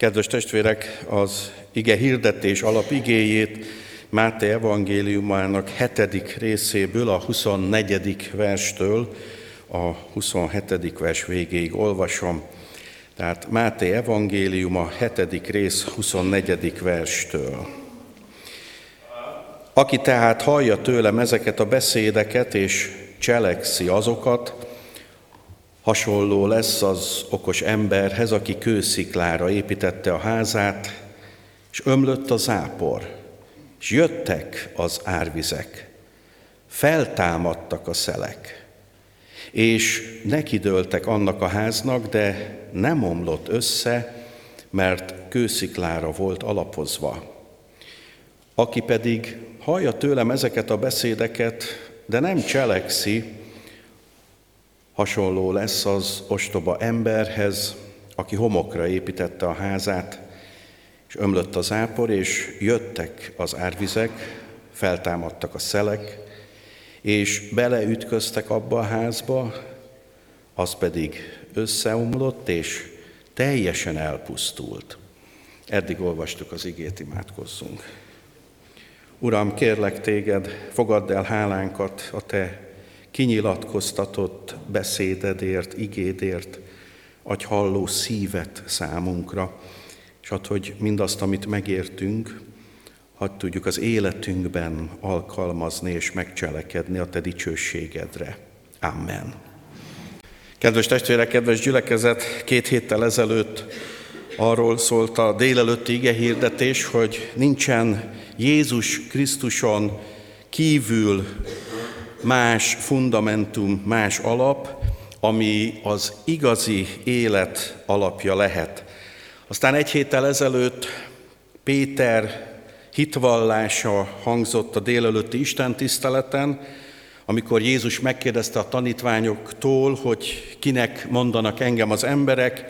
Kedves testvérek, az ige hirdetés alapigéjét Máté evangéliumának hetedik részéből, a 24. verstől a 27. vers végéig olvasom. Tehát Máté evangéliuma hetedik rész 24. verstől. Aki tehát hallja tőlem ezeket a beszédeket, és cselekszi azokat, Hasonló lesz az okos emberhez, aki kősziklára építette a házát, és ömlött a zápor, és jöttek az árvizek, feltámadtak a szelek, és nekidőltek annak a háznak, de nem omlott össze, mert kősziklára volt alapozva. Aki pedig hallja tőlem ezeket a beszédeket, de nem cselekszi, Hasonló lesz az ostoba emberhez, aki homokra építette a házát, és ömlött az ápor, és jöttek az árvizek, feltámadtak a szelek, és beleütköztek abba a házba, az pedig összeomlott, és teljesen elpusztult. Eddig olvastuk az igét, imádkozzunk. Uram, kérlek téged, fogadd el hálánkat a te kinyilatkoztatott beszédedért, igédért, adj halló szívet számunkra, és add, hogy mindazt, amit megértünk, hadd tudjuk az életünkben alkalmazni és megcselekedni a Te dicsőségedre. Amen. Kedves testvérek, kedves gyülekezet, két héttel ezelőtt arról szólt a délelőtti ige hirdetés, hogy nincsen Jézus Krisztuson kívül más fundamentum, más alap, ami az igazi élet alapja lehet. Aztán egy héttel ezelőtt Péter hitvallása hangzott a délelőtti Isten tiszteleten, amikor Jézus megkérdezte a tanítványoktól, hogy kinek mondanak engem az emberek,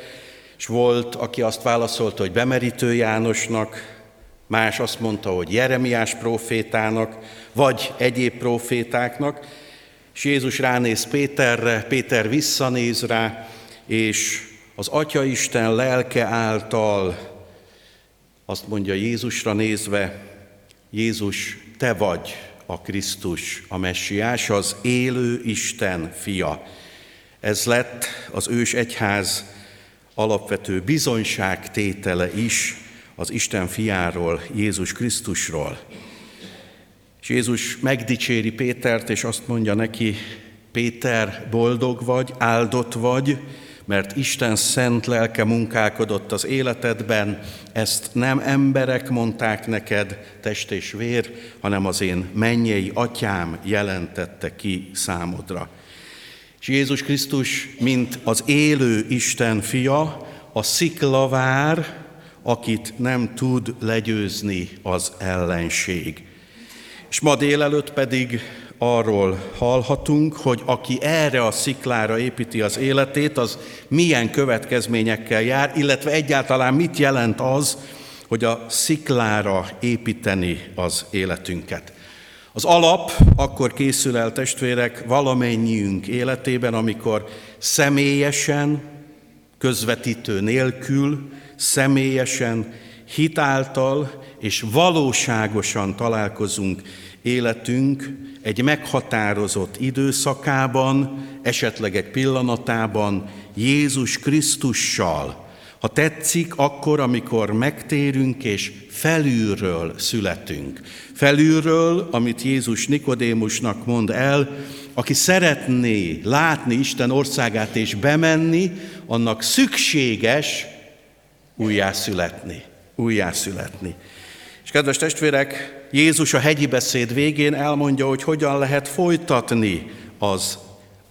és volt, aki azt válaszolta, hogy bemerítő Jánosnak, más azt mondta, hogy Jeremiás profétának, vagy egyéb profétáknak, és Jézus ránéz Péterre, Péter visszanéz rá, és az Atya Isten lelke által azt mondja Jézusra nézve, Jézus, te vagy a Krisztus, a Messiás, az élő Isten fia. Ez lett az ős egyház alapvető bizonyságtétele is az Isten fiáról, Jézus Krisztusról. És Jézus megdicséri Pétert, és azt mondja neki, Péter, boldog vagy, áldott vagy, mert Isten szent lelke munkálkodott az életedben, ezt nem emberek mondták neked, test és vér, hanem az én mennyei atyám jelentette ki számodra. És Jézus Krisztus, mint az élő Isten fia, a sziklavár, akit nem tud legyőzni az ellenség. És ma délelőtt pedig arról hallhatunk, hogy aki erre a sziklára építi az életét, az milyen következményekkel jár, illetve egyáltalán mit jelent az, hogy a sziklára építeni az életünket. Az alap akkor készül el, testvérek, valamennyiünk életében, amikor személyesen, közvetítő nélkül, személyesen, hitáltal és valóságosan találkozunk életünk egy meghatározott időszakában, esetleg egy pillanatában Jézus Krisztussal. Ha tetszik, akkor, amikor megtérünk és felülről születünk. Felülről, amit Jézus Nikodémusnak mond el, aki szeretné látni Isten országát és bemenni, annak szükséges újjászületni. Újjászületni. És kedves testvérek, Jézus a hegyi beszéd végén elmondja, hogy hogyan lehet folytatni az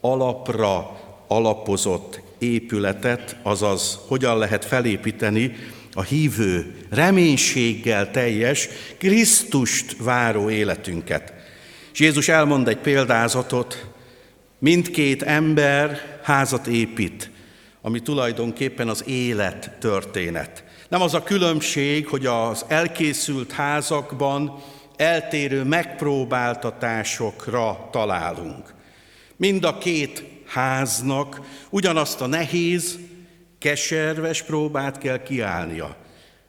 alapra alapozott épületet, azaz hogyan lehet felépíteni a hívő, reménységgel teljes, Krisztust váró életünket. És Jézus elmond egy példázatot, mindkét ember házat épít, ami tulajdonképpen az élet történet. Nem az a különbség, hogy az elkészült házakban eltérő megpróbáltatásokra találunk. Mind a két háznak ugyanazt a nehéz, keserves próbát kell kiállnia.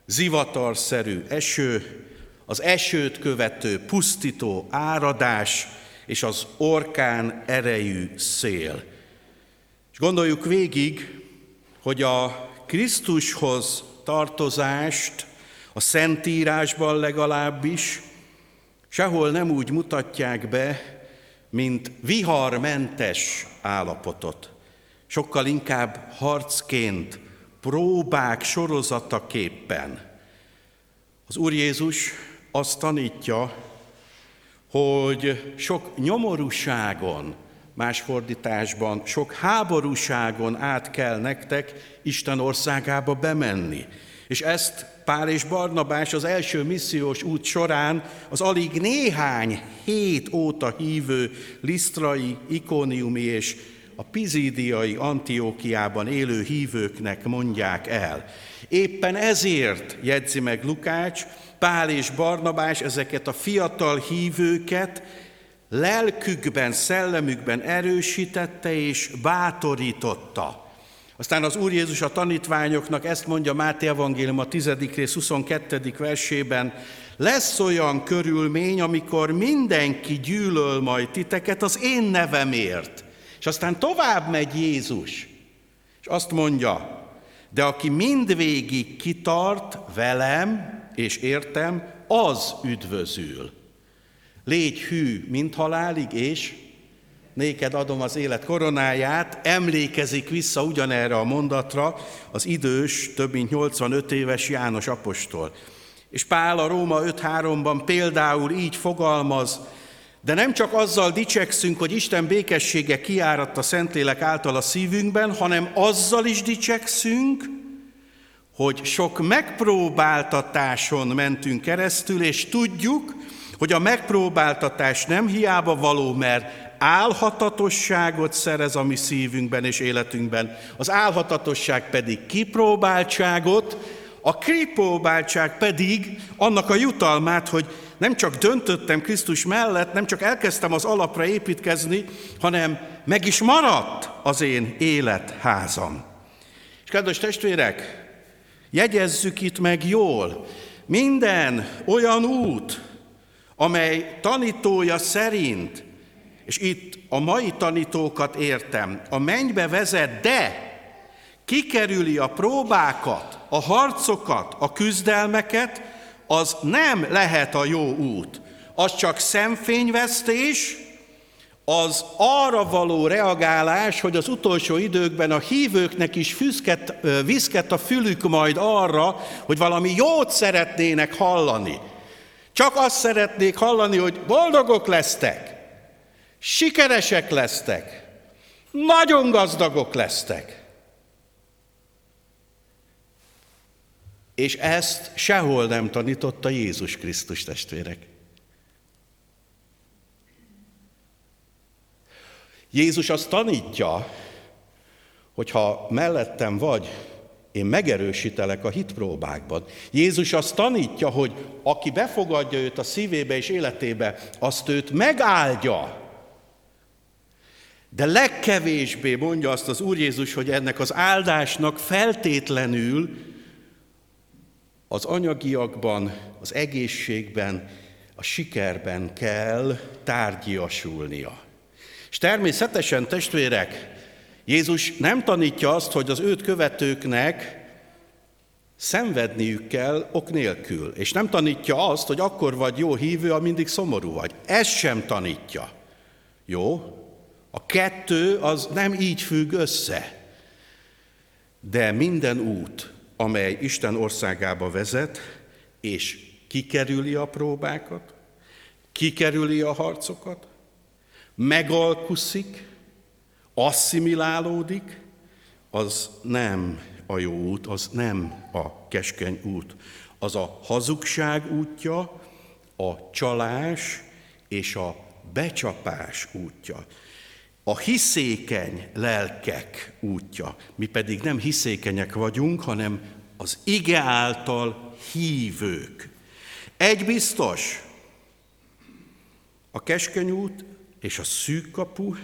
zivatarszerű eső, az esőt követő pusztító áradás és az orkán erejű szél. És gondoljuk végig, hogy a Krisztushoz tartozást a Szentírásban legalábbis sehol nem úgy mutatják be, mint viharmentes állapotot. Sokkal inkább harcként, próbák sorozataképpen. Az Úr Jézus azt tanítja, hogy sok nyomorúságon, más fordításban, sok háborúságon át kell nektek Isten országába bemenni. És ezt Pál és Barnabás az első missziós út során az alig néhány hét óta hívő lisztrai, ikóniumi és a pizídiai Antiókiában élő hívőknek mondják el. Éppen ezért jegyzi meg Lukács, Pál és Barnabás ezeket a fiatal hívőket lelkükben, szellemükben erősítette és bátorította. Aztán az Úr Jézus a tanítványoknak ezt mondja Máté Evangélium a 10. rész 22. versében, lesz olyan körülmény, amikor mindenki gyűlöl majd titeket az én nevemért. És aztán tovább megy Jézus, és azt mondja, de aki mindvégig kitart velem és értem, az üdvözül. Légy hű, mint halálig, és néked adom az élet koronáját, emlékezik vissza ugyanerre a mondatra az idős, több mint 85 éves János apostol. És Pál a Róma 5.3-ban például így fogalmaz, de nem csak azzal dicsekszünk, hogy Isten békessége kiáradt a Szentlélek által a szívünkben, hanem azzal is dicsekszünk, hogy sok megpróbáltatáson mentünk keresztül, és tudjuk, hogy a megpróbáltatás nem hiába való, mert álhatatosságot szerez a mi szívünkben és életünkben, az álhatatosság pedig kipróbáltságot, a kipróbáltság pedig annak a jutalmát, hogy nem csak döntöttem Krisztus mellett, nem csak elkezdtem az alapra építkezni, hanem meg is maradt az én életházam. És kedves testvérek, jegyezzük itt meg jól, minden olyan út, amely tanítója szerint és itt a mai tanítókat értem, a mennybe vezet, de kikerüli a próbákat, a harcokat, a küzdelmeket, az nem lehet a jó út. Az csak szemfényvesztés, az arra való reagálás, hogy az utolsó időkben a hívőknek is füzket, viszket a fülük majd arra, hogy valami jót szeretnének hallani. Csak azt szeretnék hallani, hogy boldogok lesztek, Sikeresek lesztek, nagyon gazdagok lesztek. És ezt sehol nem tanította Jézus Krisztus testvérek. Jézus azt tanítja, hogy ha mellettem vagy, én megerősítelek a hitpróbákban. Jézus azt tanítja, hogy aki befogadja őt a szívébe és életébe, azt őt megáldja. De legkevésbé mondja azt az Úr Jézus, hogy ennek az áldásnak feltétlenül az anyagiakban, az egészségben, a sikerben kell tárgyiasulnia. És természetesen, testvérek, Jézus nem tanítja azt, hogy az őt követőknek szenvedniük kell ok nélkül. És nem tanítja azt, hogy akkor vagy jó hívő, ha mindig szomorú vagy. Ez sem tanítja. Jó? A kettő az nem így függ össze. De minden út, amely Isten országába vezet, és kikerüli a próbákat, kikerüli a harcokat, megalkuszik, asszimilálódik, az nem a jó út, az nem a keskeny út. Az a hazugság útja, a csalás és a becsapás útja a hiszékeny lelkek útja. Mi pedig nem hiszékenyek vagyunk, hanem az ige által hívők. Egy biztos, a keskeny út és a szűk kapu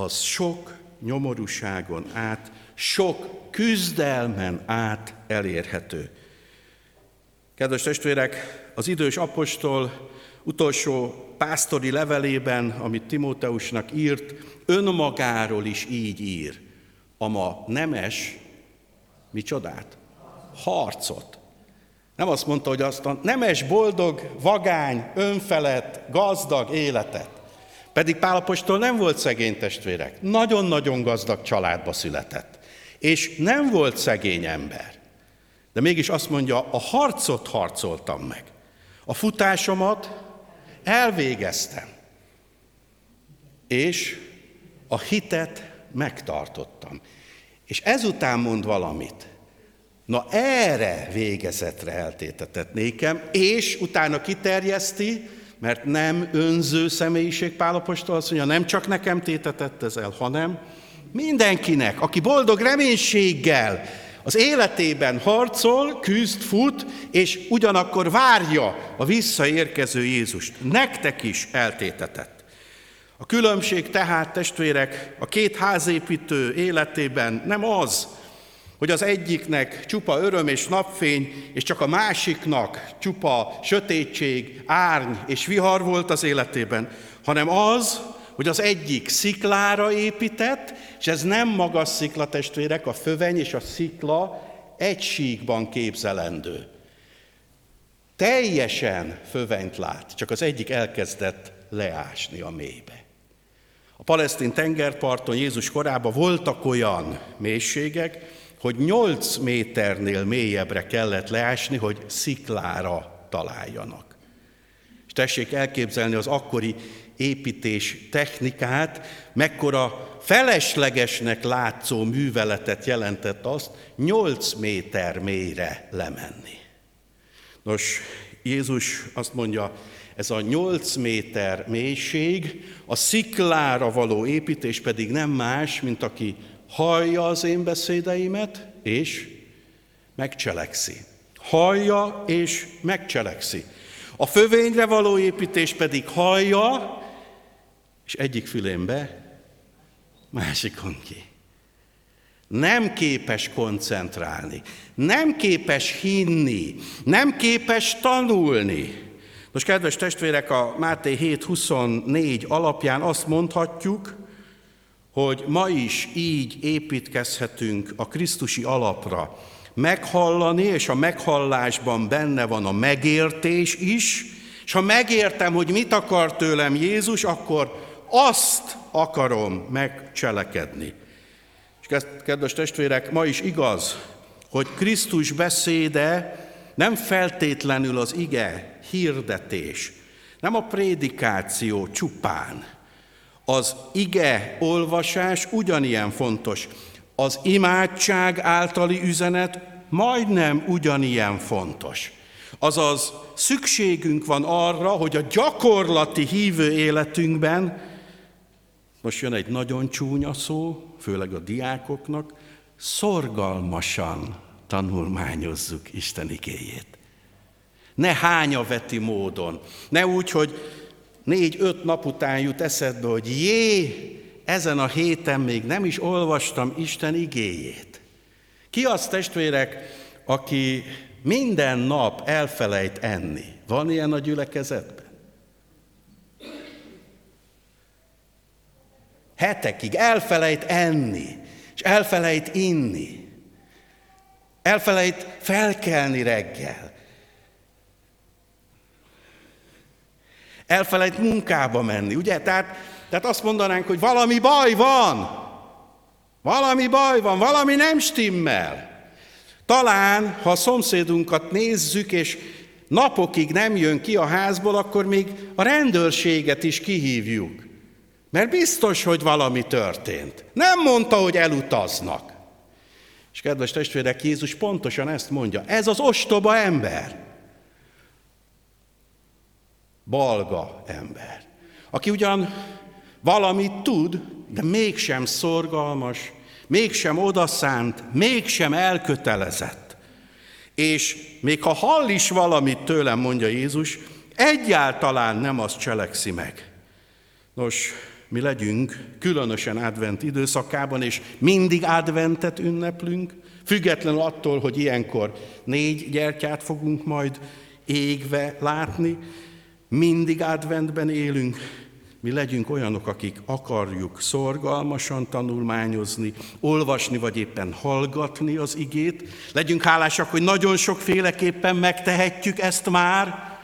az sok nyomorúságon át, sok küzdelmen át elérhető. Kedves testvérek, az idős apostol utolsó pásztori levelében, amit Timóteusnak írt, önmagáról is így ír. Ama nemes, mi csodát? Harcot. Nem azt mondta, hogy azt a nemes, boldog, vagány, önfelett, gazdag életet. Pedig Pálapostól nem volt szegény testvérek. Nagyon-nagyon gazdag családba született. És nem volt szegény ember. De mégis azt mondja, a harcot harcoltam meg. A futásomat elvégeztem. És a hitet megtartottam. És ezután mond valamit. Na erre végezetre eltétetett nékem, és utána kiterjeszti, mert nem önző személyiség Pálapostól azt mondja, nem csak nekem tétetett ez el, hanem mindenkinek, aki boldog reménységgel az életében harcol, küzd, fut, és ugyanakkor várja a visszaérkező Jézust. Nektek is eltétetett. A különbség tehát, testvérek, a két házépítő életében nem az, hogy az egyiknek csupa öröm és napfény, és csak a másiknak csupa sötétség, árny és vihar volt az életében, hanem az, hogy az egyik sziklára épített, és ez nem magas szikla testvérek, a föveny és a szikla egy síkban képzelendő. Teljesen fövenyt lát, csak az egyik elkezdett leásni a mélybe. A palesztin tengerparton Jézus korában voltak olyan mélységek, hogy 8 méternél mélyebbre kellett leásni, hogy sziklára találjanak. És tessék elképzelni az akkori építés technikát, mekkora feleslegesnek látszó műveletet jelentett azt 8 méter mélyre lemenni. Nos, Jézus azt mondja, ez a 8 méter mélység, a sziklára való építés pedig nem más, mint aki hallja az én beszédeimet, és megcselekszi. Hallja és megcselekszi. A fövényre való építés pedig hallja, és egyik fülén be, másikon ki. Nem képes koncentrálni, nem képes hinni, nem képes tanulni. Most, kedves testvérek, a Máté 7.24 alapján azt mondhatjuk, hogy ma is így építkezhetünk a Krisztusi alapra. Meghallani, és a meghallásban benne van a megértés is, és ha megértem, hogy mit akar tőlem Jézus, akkor azt akarom megcselekedni. És kedves testvérek, ma is igaz, hogy Krisztus beszéde nem feltétlenül az ige hirdetés, nem a prédikáció csupán, az ige olvasás ugyanilyen fontos. Az imádság általi üzenet majdnem ugyanilyen fontos. Azaz szükségünk van arra, hogy a gyakorlati hívő életünkben, most jön egy nagyon csúnya szó, főleg a diákoknak, szorgalmasan tanulmányozzuk Isten igéjét. Ne hányaveti módon, ne úgy, hogy négy-öt nap után jut eszedbe, hogy jé, ezen a héten még nem is olvastam Isten igéjét. Ki az testvérek, aki minden nap elfelejt enni? Van ilyen a gyülekezetben? Hetekig elfelejt enni, és elfelejt inni. Elfelejt felkelni reggel. Elfelejt munkába menni, ugye? Tehát, tehát azt mondanánk, hogy valami baj van, valami baj van, valami nem stimmel. Talán, ha a szomszédunkat nézzük, és napokig nem jön ki a házból, akkor még a rendőrséget is kihívjuk. Mert biztos, hogy valami történt. Nem mondta, hogy elutaznak. És kedves testvérek, Jézus pontosan ezt mondja. Ez az ostoba ember balga ember, aki ugyan valamit tud, de mégsem szorgalmas, mégsem odaszánt, mégsem elkötelezett. És még ha hall is valamit tőlem, mondja Jézus, egyáltalán nem azt cselekszi meg. Nos, mi legyünk, különösen advent időszakában, és mindig adventet ünneplünk, függetlenül attól, hogy ilyenkor négy gyertyát fogunk majd égve látni, mindig adventben élünk, mi legyünk olyanok, akik akarjuk szorgalmasan tanulmányozni, olvasni, vagy éppen hallgatni az igét. Legyünk hálásak, hogy nagyon sokféleképpen megtehetjük ezt már,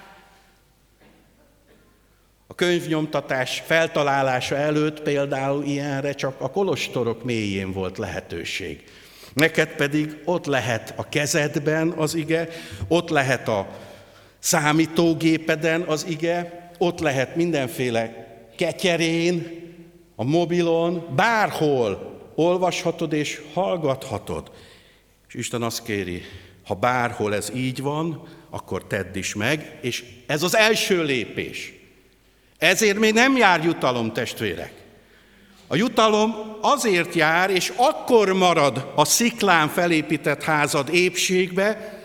a könyvnyomtatás feltalálása előtt például ilyenre csak a kolostorok mélyén volt lehetőség. Neked pedig ott lehet a kezedben az ige, ott lehet a számítógépeden az ige, ott lehet mindenféle ketyerén, a mobilon, bárhol olvashatod és hallgathatod. És Isten azt kéri, ha bárhol ez így van, akkor tedd is meg, és ez az első lépés. Ezért még nem jár jutalom, testvérek. A jutalom azért jár, és akkor marad a sziklán felépített házad épségbe,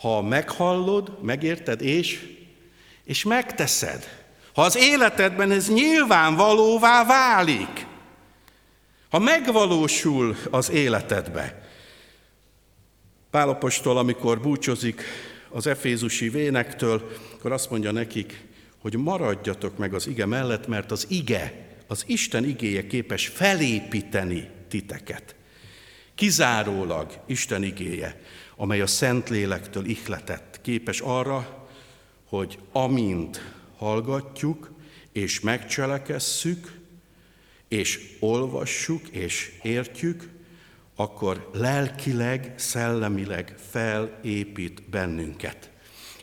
ha meghallod, megérted, és, és megteszed. Ha az életedben ez nyilvánvalóvá válik, ha megvalósul az életedbe. Pálapostól, amikor búcsúzik az efézusi vénektől, akkor azt mondja nekik, hogy maradjatok meg az ige mellett, mert az ige, az Isten igéje képes felépíteni titeket. Kizárólag Isten igéje, amely a Szentlélektől ihletett, képes arra, hogy amint hallgatjuk, és megcselekesszük, és olvassuk, és értjük, akkor lelkileg, szellemileg felépít bennünket.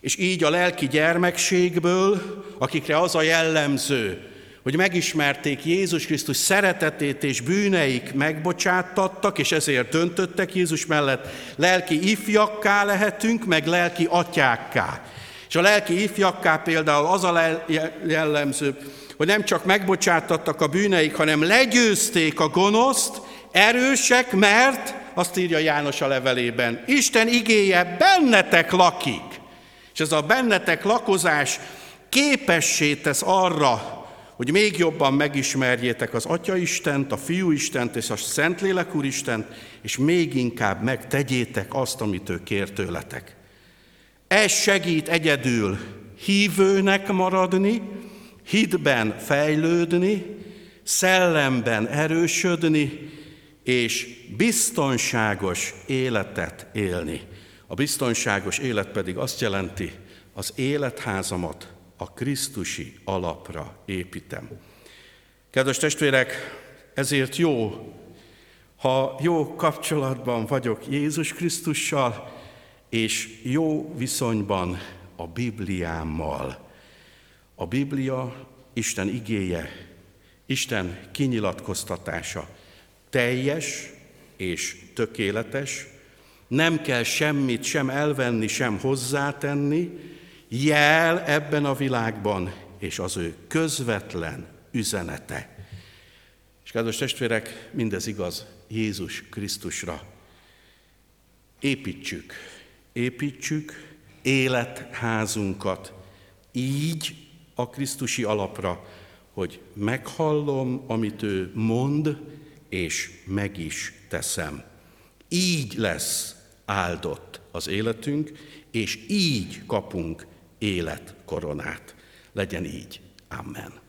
És így a lelki gyermekségből, akikre az a jellemző, hogy megismerték Jézus Krisztus szeretetét és bűneik megbocsáttattak, és ezért döntöttek Jézus mellett, lelki ifjakká lehetünk, meg lelki atyákká. És a lelki ifjakká például az a jellemző, hogy nem csak megbocsátattak a bűneik, hanem legyőzték a gonoszt, erősek, mert, azt írja János a levelében, Isten igéje bennetek lakik. És ez a bennetek lakozás képessé tesz arra, hogy még jobban megismerjétek az Atya Istent, a Fiú Istent és a Szentlélek Úristent, és még inkább megtegyétek azt, amit ő kér tőletek. Ez segít egyedül hívőnek maradni, hitben fejlődni, szellemben erősödni, és biztonságos életet élni. A biztonságos élet pedig azt jelenti, az életházamat a Krisztusi alapra építem. Kedves testvérek, ezért jó, ha jó kapcsolatban vagyok Jézus Krisztussal, és jó viszonyban a Bibliámmal. A Biblia Isten igéje, Isten kinyilatkoztatása teljes és tökéletes, nem kell semmit sem elvenni, sem hozzátenni, jel ebben a világban, és az ő közvetlen üzenete. És kedves testvérek, mindez igaz Jézus Krisztusra. Építsük, építsük életházunkat így a Krisztusi alapra, hogy meghallom, amit ő mond, és meg is teszem. Így lesz áldott az életünk, és így kapunk életkoronát. Legyen így. Amen.